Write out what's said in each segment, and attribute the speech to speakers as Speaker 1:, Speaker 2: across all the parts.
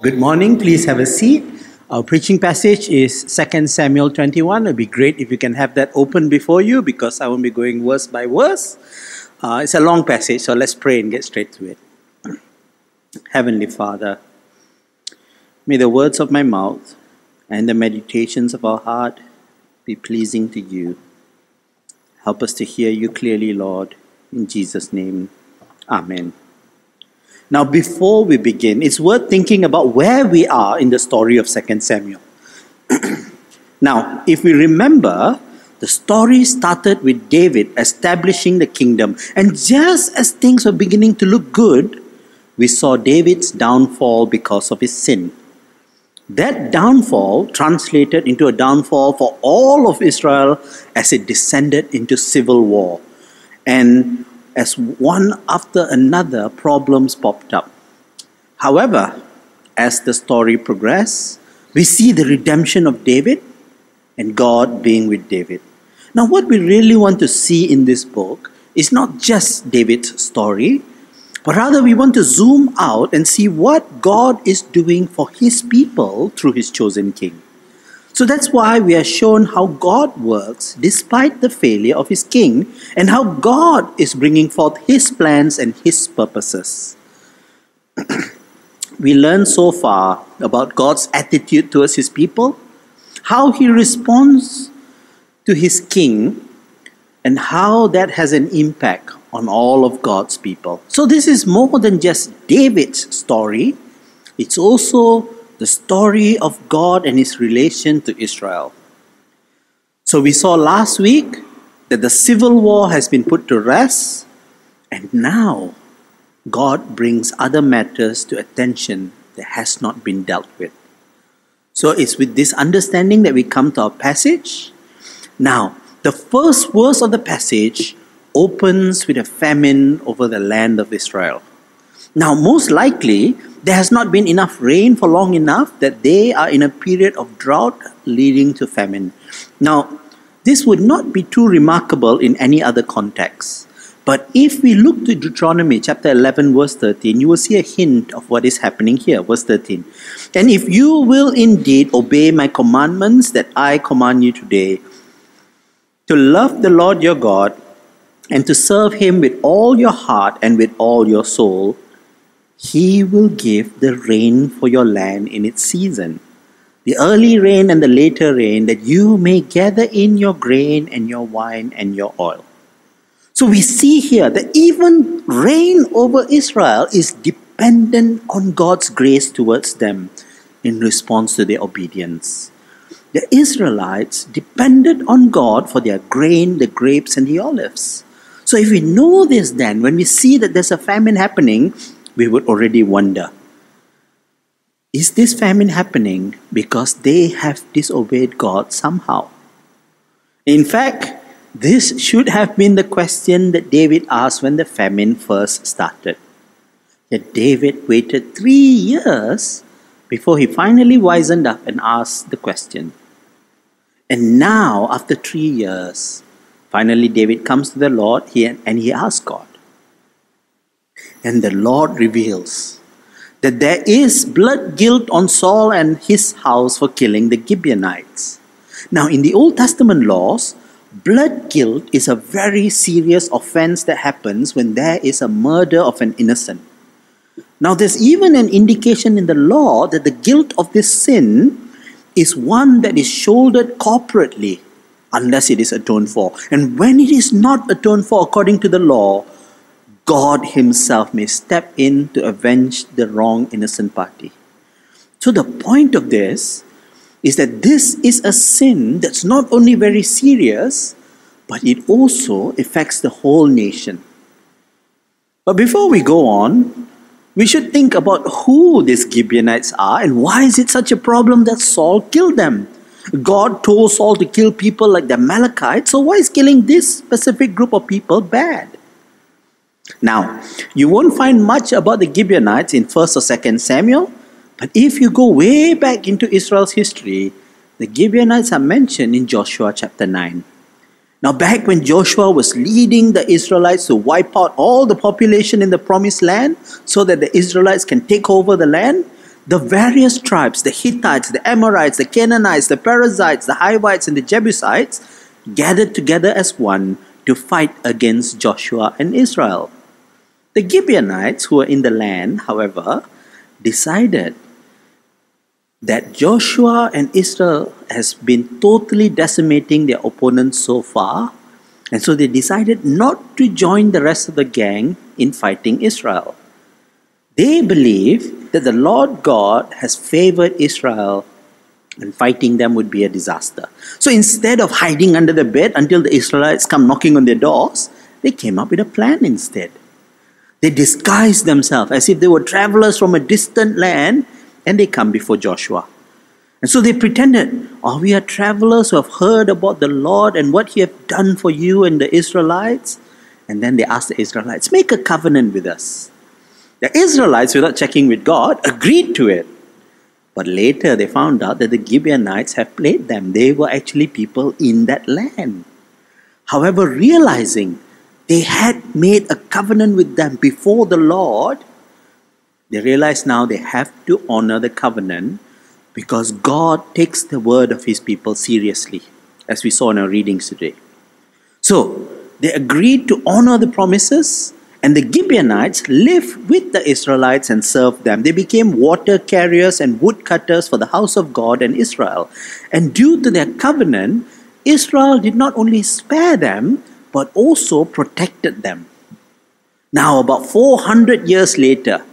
Speaker 1: Good morning. Please have a seat. Our preaching passage is 2 Samuel 21. It'd be great if you can have that open before you because I won't be going verse by verse. Uh, it's a long passage, so let's pray and get straight to it. Heavenly Father, may the words of my mouth and the meditations of our heart be pleasing to you. Help us to hear you clearly, Lord. In Jesus' name, Amen. Now, before we begin, it's worth thinking about where we are in the story of 2 Samuel. now, if we remember, the story started with David establishing the kingdom, and just as things were beginning to look good, we saw David's downfall because of his sin. That downfall translated into a downfall for all of Israel as it descended into civil war. And as one after another problems popped up. However, as the story progressed, we see the redemption of David and God being with David. Now, what we really want to see in this book is not just David's story, but rather we want to zoom out and see what God is doing for his people through his chosen king. So that's why we are shown how God works despite the failure of his king and how God is bringing forth his plans and his purposes. we learn so far about God's attitude towards his people, how he responds to his king, and how that has an impact on all of God's people. So this is more than just David's story, it's also the story of God and his relation to Israel. So we saw last week that the civil war has been put to rest, and now God brings other matters to attention that has not been dealt with. So it's with this understanding that we come to our passage. Now, the first verse of the passage opens with a famine over the land of Israel. Now, most likely, there has not been enough rain for long enough that they are in a period of drought leading to famine. Now, this would not be too remarkable in any other context. But if we look to Deuteronomy chapter 11, verse 13, you will see a hint of what is happening here. Verse 13. And if you will indeed obey my commandments that I command you today, to love the Lord your God, and to serve him with all your heart and with all your soul, he will give the rain for your land in its season, the early rain and the later rain, that you may gather in your grain and your wine and your oil. So we see here that even rain over Israel is dependent on God's grace towards them in response to their obedience. The Israelites depended on God for their grain, the grapes, and the olives. So if we know this, then when we see that there's a famine happening, we would already wonder is this famine happening because they have disobeyed God somehow? In fact, this should have been the question that David asked when the famine first started. Yet David waited three years before he finally wisened up and asked the question. And now, after three years, finally David comes to the Lord and he asks God, and the Lord reveals that there is blood guilt on Saul and his house for killing the Gibeonites. Now, in the Old Testament laws, blood guilt is a very serious offense that happens when there is a murder of an innocent. Now, there's even an indication in the law that the guilt of this sin is one that is shouldered corporately unless it is atoned for. And when it is not atoned for according to the law, God Himself may step in to avenge the wrong innocent party. So, the point of this is that this is a sin that's not only very serious, but it also affects the whole nation. But before we go on, we should think about who these Gibeonites are and why is it such a problem that Saul killed them. God told Saul to kill people like the Amalekites, so why is killing this specific group of people bad? Now, you won't find much about the Gibeonites in 1st or 2nd Samuel, but if you go way back into Israel's history, the Gibeonites are mentioned in Joshua chapter 9. Now, back when Joshua was leading the Israelites to wipe out all the population in the promised land so that the Israelites can take over the land, the various tribes, the Hittites, the Amorites, the Canaanites, the Perizzites, the Hivites, and the Jebusites, gathered together as one to fight against Joshua and Israel. The Gibeonites, who were in the land, however, decided that Joshua and Israel has been totally decimating their opponents so far, and so they decided not to join the rest of the gang in fighting Israel. They believe that the Lord God has favored Israel and fighting them would be a disaster. So instead of hiding under the bed until the Israelites come knocking on their doors, they came up with a plan instead. They disguise themselves as if they were travelers from a distant land and they come before Joshua. And so they pretended, Oh, we are travelers who have heard about the Lord and what He has done for you and the Israelites. And then they asked the Israelites, Make a covenant with us. The Israelites, without checking with God, agreed to it. But later they found out that the Gibeonites have played them. They were actually people in that land. However, realizing they had made a covenant with them before the Lord, they realize now they have to honor the covenant because God takes the word of his people seriously, as we saw in our readings today. So, they agreed to honor the promises and the Gibeonites lived with the Israelites and served them. They became water carriers and woodcutters for the house of God and Israel. And due to their covenant, Israel did not only spare them, but also protected them. Now, about 400 years later,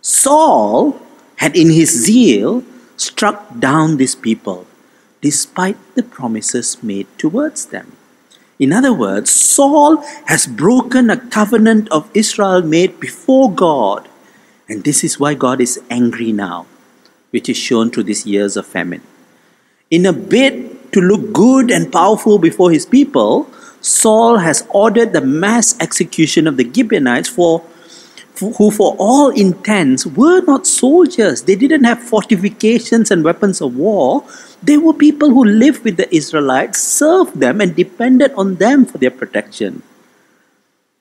Speaker 1: Saul had in his zeal struck down these people despite the promises made towards them. In other words, Saul has broken a covenant of Israel made before God. And this is why God is angry now, which is shown through these years of famine. In a bid to look good and powerful before his people, Saul has ordered the mass execution of the Gibeonites for who for all intents were not soldiers. They didn't have fortifications and weapons of war. They were people who lived with the Israelites, served them, and depended on them for their protection.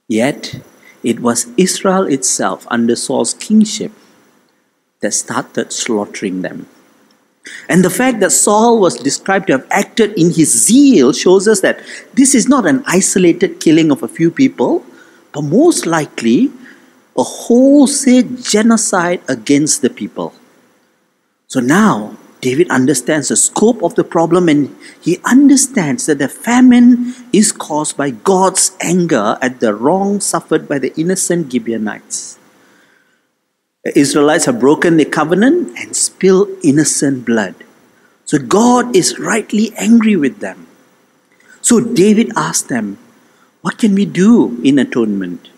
Speaker 1: Yet, it was Israel itself under Saul's kingship that started slaughtering them. And the fact that Saul was described to have acted in his zeal shows us that this is not an isolated killing of a few people, but most likely a wholesale genocide against the people. So now, David understands the scope of the problem and he understands that the famine is caused by God's anger at the wrong suffered by the innocent Gibeonites. Israelites have broken the covenant and spilled innocent blood. So God is rightly angry with them. So David asked them, What can we do in atonement?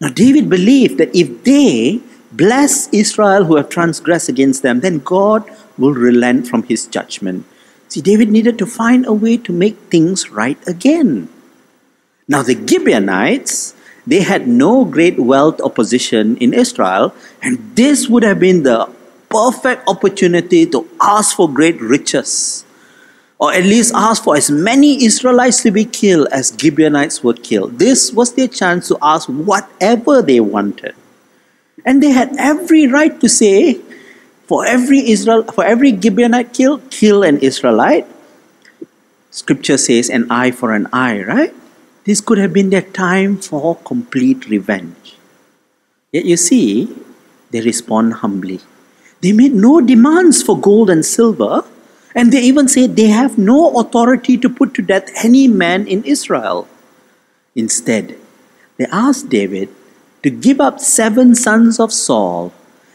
Speaker 1: Now, David believed that if they bless Israel who have transgressed against them, then God will relent from his judgment. See, David needed to find a way to make things right again. Now, the Gibeonites, they had no great wealth or position in Israel, and this would have been the perfect opportunity to ask for great riches or at least ask for as many Israelites to be killed as Gibeonites were killed. This was their chance to ask whatever they wanted. And they had every right to say, for every Israel, for every Gibeonite killed, kill an Israelite. Scripture says an eye for an eye, right? This could have been their time for complete revenge. Yet you see, they respond humbly. They made no demands for gold and silver and they even say they have no authority to put to death any man in Israel. Instead, they asked David to give up seven sons of Saul,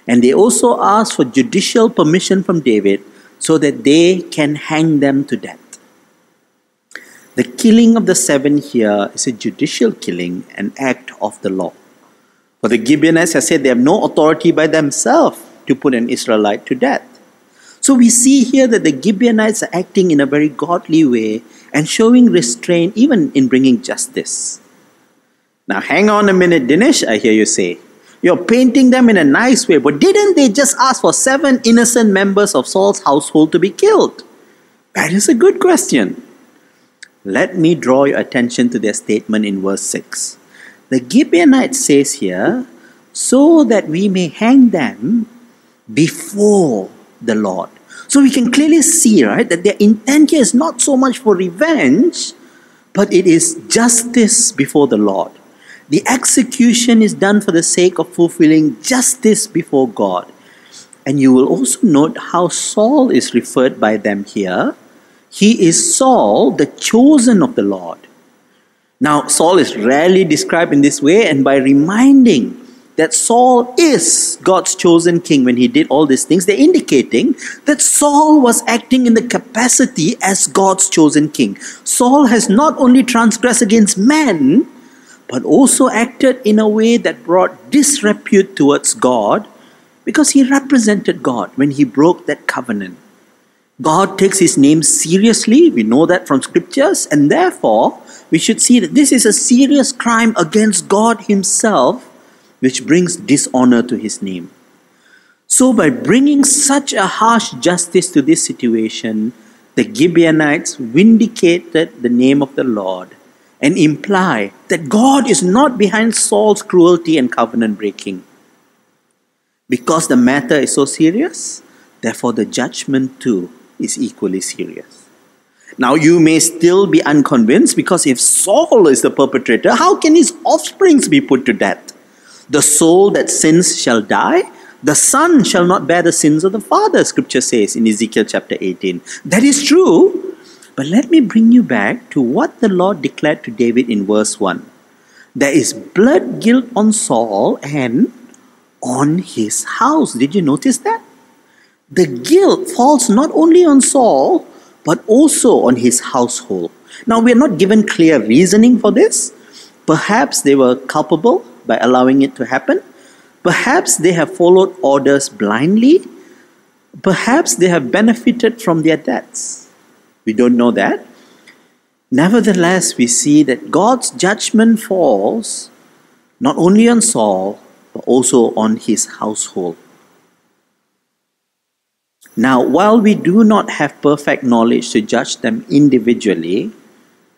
Speaker 1: and they also asked for judicial permission from David so that they can hang them to death. The killing of the seven here is a judicial killing, an act of the law. For the Gibeonites have said they have no authority by themselves to put an Israelite to death. So we see here that the Gibeonites are acting in a very godly way and showing restraint even in bringing justice. Now, hang on a minute, Dinesh, I hear you say. You're painting them in a nice way, but didn't they just ask for seven innocent members of Saul's household to be killed? That is a good question. Let me draw your attention to their statement in verse 6. The Gibeonites says here, so that we may hang them before the Lord. So we can clearly see, right, that their intent here is not so much for revenge, but it is justice before the Lord. The execution is done for the sake of fulfilling justice before God. And you will also note how Saul is referred by them here. He is Saul, the chosen of the Lord. Now, Saul is rarely described in this way, and by reminding that Saul is God's chosen king when he did all these things, they're indicating that Saul was acting in the capacity as God's chosen king. Saul has not only transgressed against men, but also acted in a way that brought disrepute towards God because he represented God when he broke that covenant. God takes his name seriously, we know that from scriptures, and therefore we should see that this is a serious crime against God himself which brings dishonor to his name. So, by bringing such a harsh justice to this situation, the Gibeonites vindicated the name of the Lord and imply that God is not behind Saul's cruelty and covenant breaking. Because the matter is so serious, therefore the judgment too is equally serious. Now, you may still be unconvinced because if Saul is the perpetrator, how can his offsprings be put to death? The soul that sins shall die. The son shall not bear the sins of the father, scripture says in Ezekiel chapter 18. That is true. But let me bring you back to what the Lord declared to David in verse 1. There is blood guilt on Saul and on his house. Did you notice that? The guilt falls not only on Saul, but also on his household. Now, we are not given clear reasoning for this. Perhaps they were culpable, by allowing it to happen. Perhaps they have followed orders blindly. Perhaps they have benefited from their debts. We don't know that. Nevertheless, we see that God's judgment falls not only on Saul, but also on his household. Now, while we do not have perfect knowledge to judge them individually,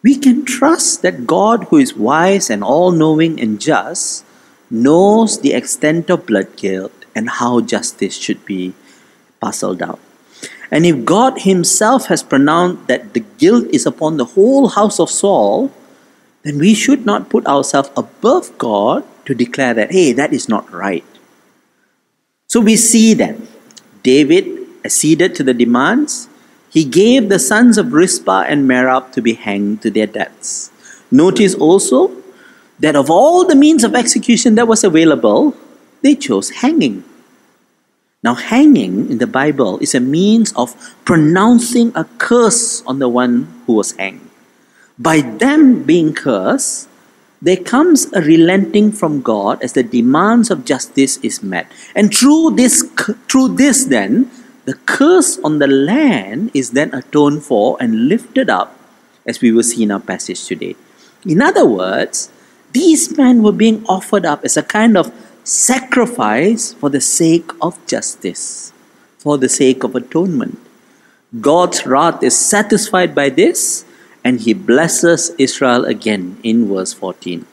Speaker 1: we can trust that God, who is wise and all knowing and just, knows the extent of blood guilt and how justice should be parceled out. And if God Himself has pronounced that the guilt is upon the whole house of Saul, then we should not put ourselves above God to declare that, hey, that is not right. So we see that David acceded to the demands, he gave the sons of Rizpah and Merab to be hanged to their deaths. Notice also that of all the means of execution that was available, they chose hanging. Now, hanging in the Bible is a means of pronouncing a curse on the one who was hanged. By them being cursed, there comes a relenting from God as the demands of justice is met. And through this, through this then, the curse on the land is then atoned for and lifted up, as we will see in our passage today. In other words, these men were being offered up as a kind of sacrifice for the sake of justice, for the sake of atonement. God's wrath is satisfied by this, and he blesses Israel again in verse 14.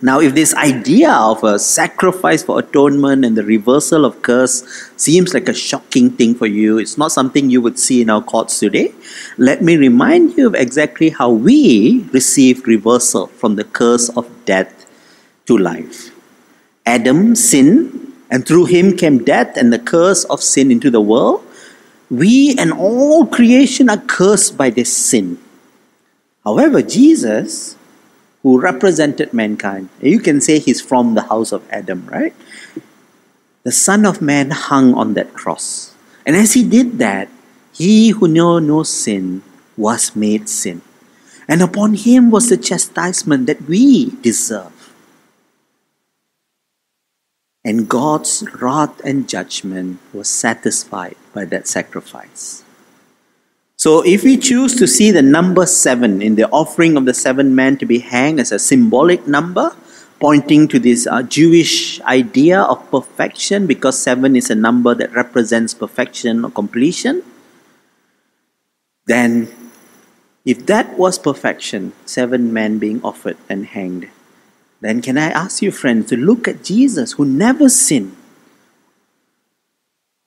Speaker 1: Now, if this idea of a sacrifice for atonement and the reversal of curse seems like a shocking thing for you, it's not something you would see in our courts today, let me remind you of exactly how we received reversal from the curse of death to life. Adam sinned, and through him came death and the curse of sin into the world. We and all creation are cursed by this sin. However, Jesus who represented mankind. You can say he's from the house of Adam, right? The Son of Man hung on that cross. And as he did that, he who knew no sin was made sin. And upon him was the chastisement that we deserve. And God's wrath and judgment was satisfied by that sacrifice. So, if we choose to see the number seven in the offering of the seven men to be hanged as a symbolic number, pointing to this uh, Jewish idea of perfection, because seven is a number that represents perfection or completion, then if that was perfection, seven men being offered and hanged, then can I ask you, friends, to look at Jesus who never sinned,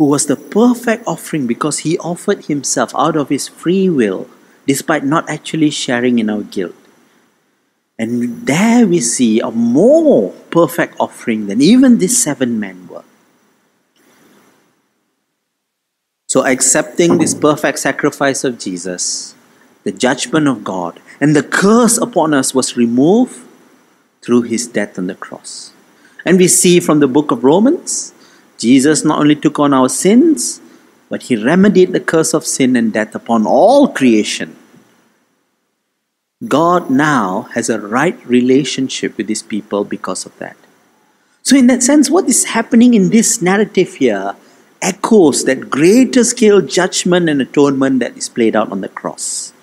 Speaker 1: who was the perfect offering because he offered himself out of his free will, despite not actually sharing in our guilt. And there we see a more perfect offering than even these seven men were. So, accepting this perfect sacrifice of Jesus, the judgment of God, and the curse upon us was removed through his death on the cross. And we see from the book of Romans, Jesus not only took on our sins, but he remedied the curse of sin and death upon all creation God now has a right relationship with his people because of that. So, in that sense, what is happening in this narrative here echoes that greater scale judgment and atonement that is played out on the cross.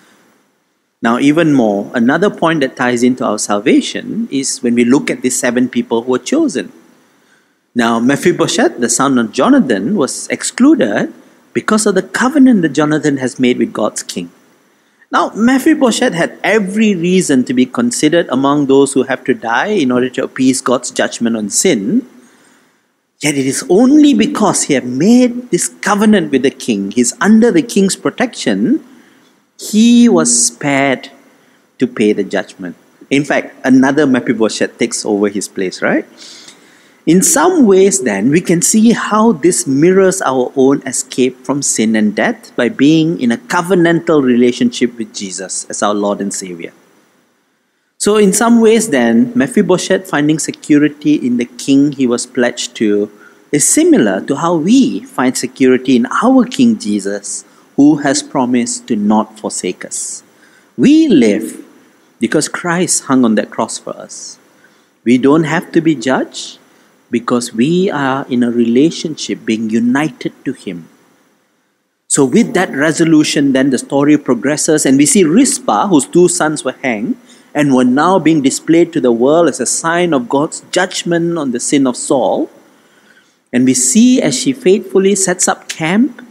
Speaker 1: Now, even more, another point that ties into our salvation is when we look at these seven people who were chosen. Now, Mephibosheth, the son of Jonathan, was excluded because of the covenant that Jonathan has made with God's king. Now, Mephibosheth had every reason to be considered among those who have to die in order to appease God's judgment on sin. Yet it is only because he had made this covenant with the king, he's under the king's protection, he was spared to pay the judgment. In fact, another Mephibosheth takes over his place, right? In some ways, then, we can see how this mirrors our own escape from sin and death by being in a covenantal relationship with Jesus as our Lord and Savior. So, in some ways, then, Mephibosheth finding security in the king he was pledged to is similar to how we find security in our King Jesus, who has promised to not forsake us. We live because Christ hung on that cross for us. We don't have to be judged because we are in a relationship being united to Him. So, with that resolution, then the story progresses, and we see Rizpah, whose two sons were hanged and were now being displayed to the world as a sign of God's judgment on the sin of Saul. And we see as she faithfully sets up camp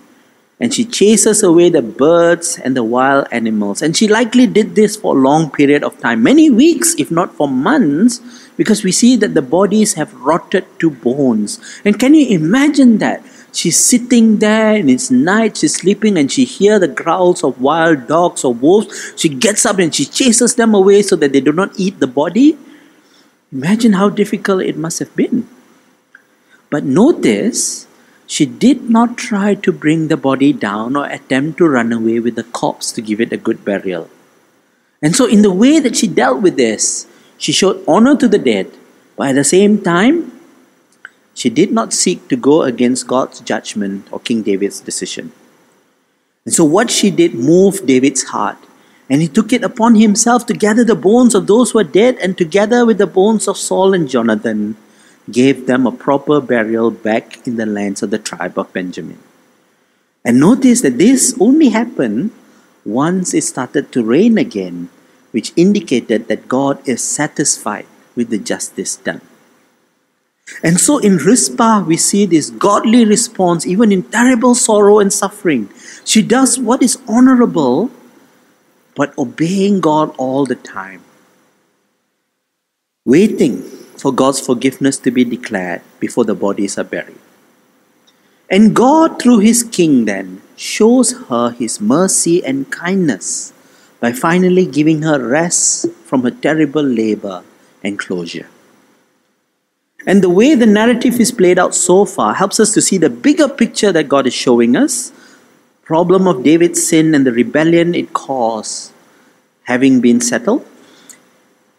Speaker 1: and she chases away the birds and the wild animals. And she likely did this for a long period of time, many weeks, if not for months, because we see that the bodies have rotted to bones. And can you imagine that? She's sitting there and it's night, she's sleeping and she hears the growls of wild dogs or wolves. She gets up and she chases them away so that they do not eat the body. Imagine how difficult it must have been. But notice, she did not try to bring the body down or attempt to run away with the corpse to give it a good burial. And so, in the way that she dealt with this, she showed honor to the dead, but at the same time, she did not seek to go against God's judgment or King David's decision. And so, what she did moved David's heart, and he took it upon himself to gather the bones of those who were dead, and together with the bones of Saul and Jonathan, gave them a proper burial back in the lands of the tribe of Benjamin. And notice that this only happened once it started to rain again which indicated that God is satisfied with the justice done. And so in Rizpah, we see this godly response, even in terrible sorrow and suffering. She does what is honorable, but obeying God all the time, waiting for God's forgiveness to be declared before the bodies are buried. And God, through His King, then shows her His mercy and kindness by finally giving her rest from her terrible labor and closure. And the way the narrative is played out so far helps us to see the bigger picture that God is showing us. Problem of David's sin and the rebellion it caused having been settled.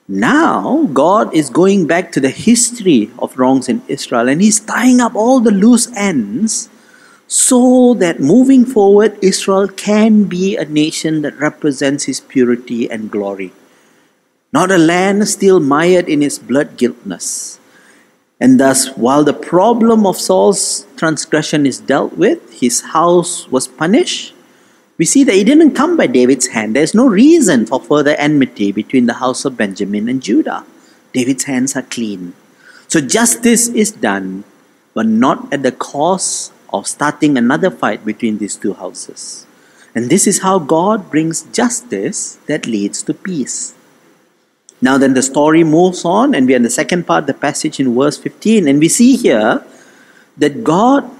Speaker 1: Now, God is going back to the history of wrongs in Israel and He's tying up all the loose ends so that moving forward, Israel can be a nation that represents his purity and glory. Not a land still mired in its blood guiltness. And thus, while the problem of Saul's transgression is dealt with, his house was punished. We see that it didn't come by David's hand. There's no reason for further enmity between the house of Benjamin and Judah. David's hands are clean. So justice is done, but not at the cost of starting another fight between these two houses. And this is how God brings justice that leads to peace. Now, then the story moves on, and we are in the second part, the passage in verse 15, and we see here that God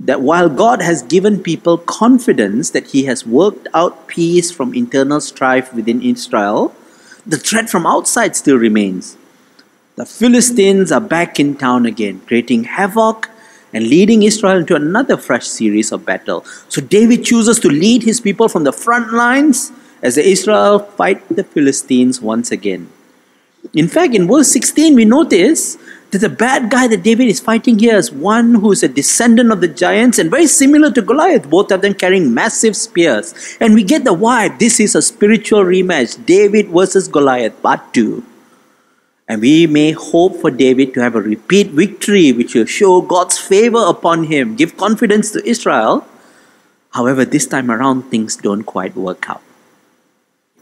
Speaker 1: that while God has given people confidence that He has worked out peace from internal strife within Israel, the threat from outside still remains. The Philistines are back in town again, creating havoc and leading Israel into another fresh series of battle. So David chooses to lead his people from the front lines as the Israel fight the Philistines once again. In fact, in verse 16, we notice that the bad guy that David is fighting here is one who is a descendant of the giants and very similar to Goliath, both of them carrying massive spears. And we get the vibe this is a spiritual rematch David versus Goliath, part 2. And we may hope for David to have a repeat victory which will show God's favor upon him, give confidence to Israel. However, this time around, things don't quite work out.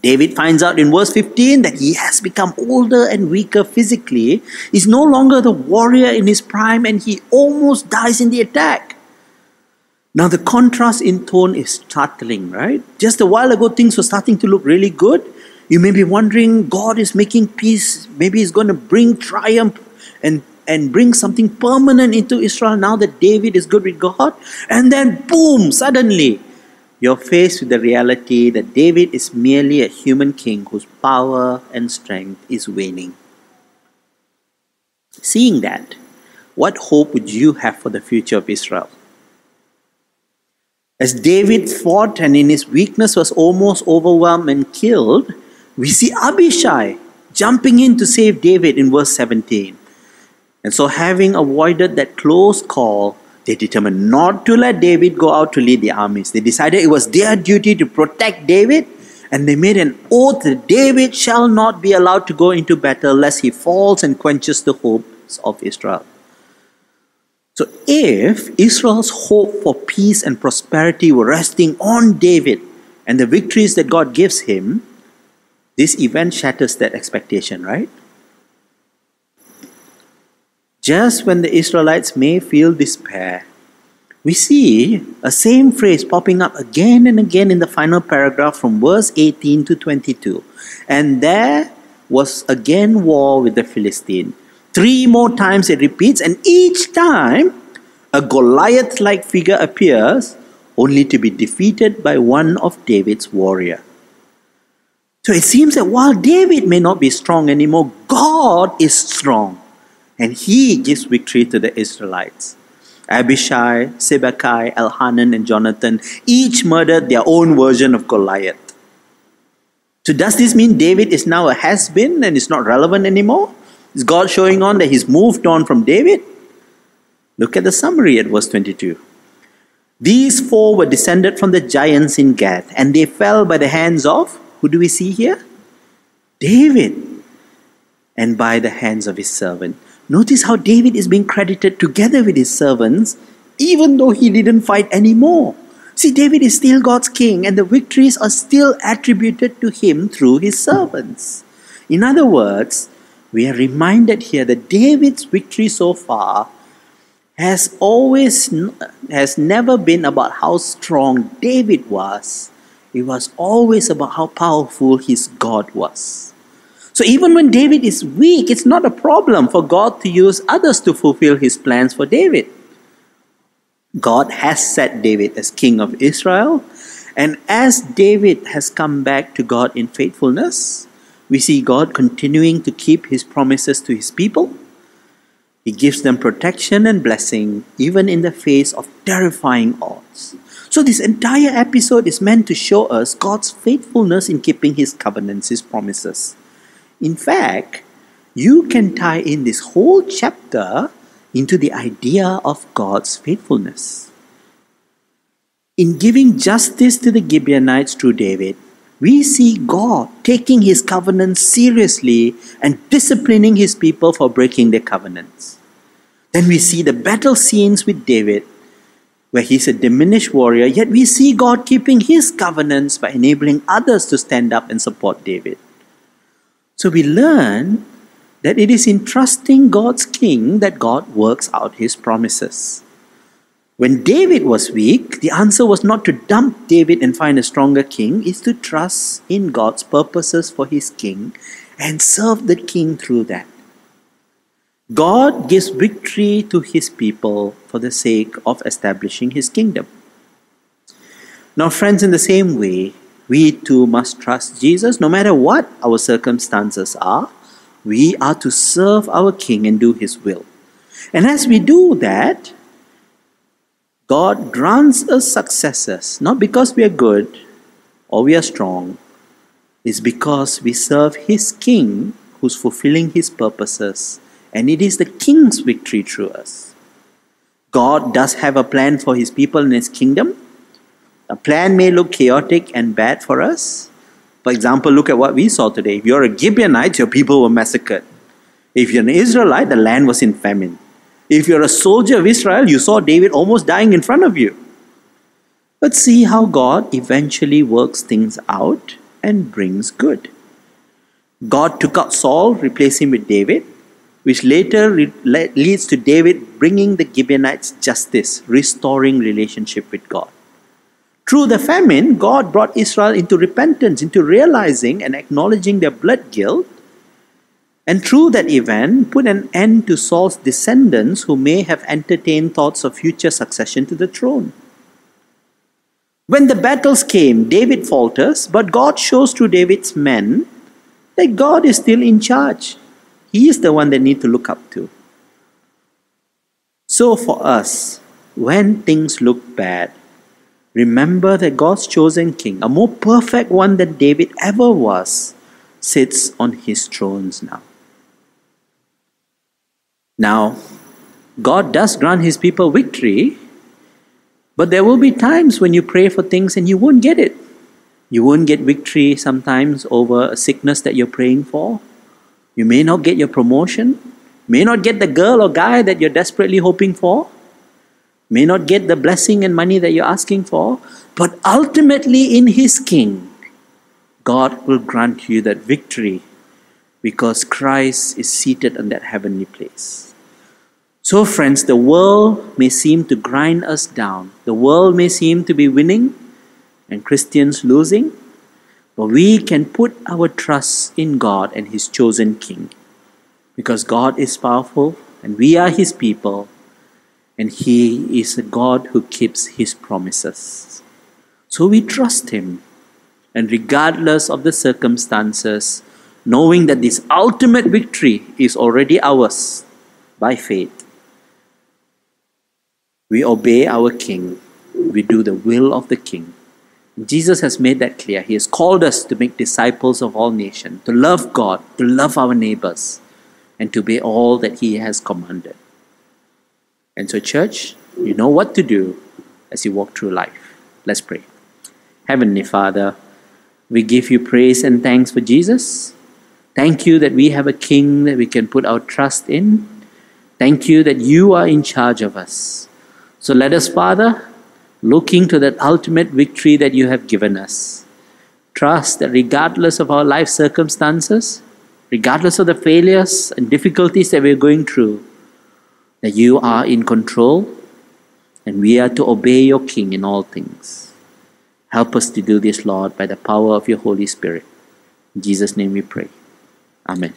Speaker 1: David finds out in verse 15 that he has become older and weaker physically, He's no longer the warrior in his prime, and he almost dies in the attack. Now, the contrast in tone is startling, right? Just a while ago, things were starting to look really good. You may be wondering, God is making peace. Maybe He's going to bring triumph and, and bring something permanent into Israel now that David is good with God. And then, boom, suddenly, you're faced with the reality that David is merely a human king whose power and strength is waning. Seeing that, what hope would you have for the future of Israel? As David fought and in his weakness was almost overwhelmed and killed, we see Abishai jumping in to save David in verse 17. And so, having avoided that close call, they determined not to let David go out to lead the armies. They decided it was their duty to protect David, and they made an oath that David shall not be allowed to go into battle lest he falls and quenches the hopes of Israel. So, if Israel's hope for peace and prosperity were resting on David and the victories that God gives him, this event shatters that expectation, right? Just when the Israelites may feel despair, we see a same phrase popping up again and again in the final paragraph from verse 18 to 22. And there was again war with the Philistine. Three more times it repeats, and each time a Goliath like figure appears, only to be defeated by one of David's warrior. So it seems that while David may not be strong anymore, God is strong and he gives victory to the Israelites. Abishai, Sibbecai, Elhanan, and Jonathan each murdered their own version of Goliath. So, does this mean David is now a has been and is not relevant anymore? Is God showing on that he's moved on from David? Look at the summary at verse 22. These four were descended from the giants in Gath, and they fell by the hands of, who do we see here? David, and by the hands of his servant. Notice how David is being credited together with his servants, even though he didn't fight anymore. See, David is still God's king, and the victories are still attributed to him through his servants. In other words, we are reminded here that David's victory so far has always has never been about how strong David was. It was always about how powerful his God was. So even when David is weak, it's not a problem for God to use others to fulfill his plans for David. God has set David as king of Israel, and as David has come back to God in faithfulness, we see God continuing to keep his promises to his people. He gives them protection and blessing even in the face of terrifying odds. So, this entire episode is meant to show us God's faithfulness in keeping his covenants, his promises. In fact, you can tie in this whole chapter into the idea of God's faithfulness. In giving justice to the Gibeonites through David, we see God taking his covenant seriously and disciplining his people for breaking their covenants. Then we see the battle scenes with David, where he's a diminished warrior, yet we see God keeping his covenants by enabling others to stand up and support David. So we learn that it is in trusting God's king that God works out his promises. When David was weak, the answer was not to dump David and find a stronger king, is to trust in God's purposes for his king and serve the king through that. God gives victory to his people for the sake of establishing his kingdom. Now, friends, in the same way, we too must trust Jesus no matter what our circumstances are. We are to serve our King and do his will. And as we do that, God grants us successes, not because we are good or we are strong, it's because we serve His King who's fulfilling His purposes, and it is the King's victory through us. God does have a plan for His people in His kingdom. A plan may look chaotic and bad for us. For example, look at what we saw today. If you're a Gibeonite, your people were massacred. If you're an Israelite, the land was in famine. If you're a soldier of Israel, you saw David almost dying in front of you. But see how God eventually works things out and brings good. God took out Saul, replaced him with David, which later leads to David bringing the Gibeonites justice, restoring relationship with God. Through the famine, God brought Israel into repentance, into realizing and acknowledging their blood guilt, and through that event, put an end to Saul's descendants who may have entertained thoughts of future succession to the throne. When the battles came, David falters, but God shows through David's men that God is still in charge. He is the one they need to look up to. So for us, when things look bad, remember that God's chosen king, a more perfect one than David ever was, sits on his thrones now. Now, God does grant his people victory, but there will be times when you pray for things and you won't get it. You won't get victory sometimes over a sickness that you're praying for. You may not get your promotion, may not get the girl or guy that you're desperately hoping for, may not get the blessing and money that you're asking for, but ultimately in His King, God will grant you that victory because Christ is seated on that heavenly place. So, friends, the world may seem to grind us down. The world may seem to be winning and Christians losing, but we can put our trust in God and His chosen King because God is powerful and we are His people and He is a God who keeps His promises. So we trust Him and regardless of the circumstances, knowing that this ultimate victory is already ours by faith. We obey our King, we do the will of the King. Jesus has made that clear. He has called us to make disciples of all nations, to love God, to love our neighbors, and to obey all that He has commanded. And so, church, you know what to do as you walk through life. Let's pray. Heavenly Father, we give you praise and thanks for Jesus. Thank you that we have a King that we can put our trust in. Thank you that you are in charge of us. So let us, Father, looking to that ultimate victory that you have given us. Trust that regardless of our life circumstances, regardless of the failures and difficulties that we're going through, that you are in control and we are to obey your King in all things. Help us to do this, Lord, by the power of your Holy Spirit. In Jesus' name we pray. Amen.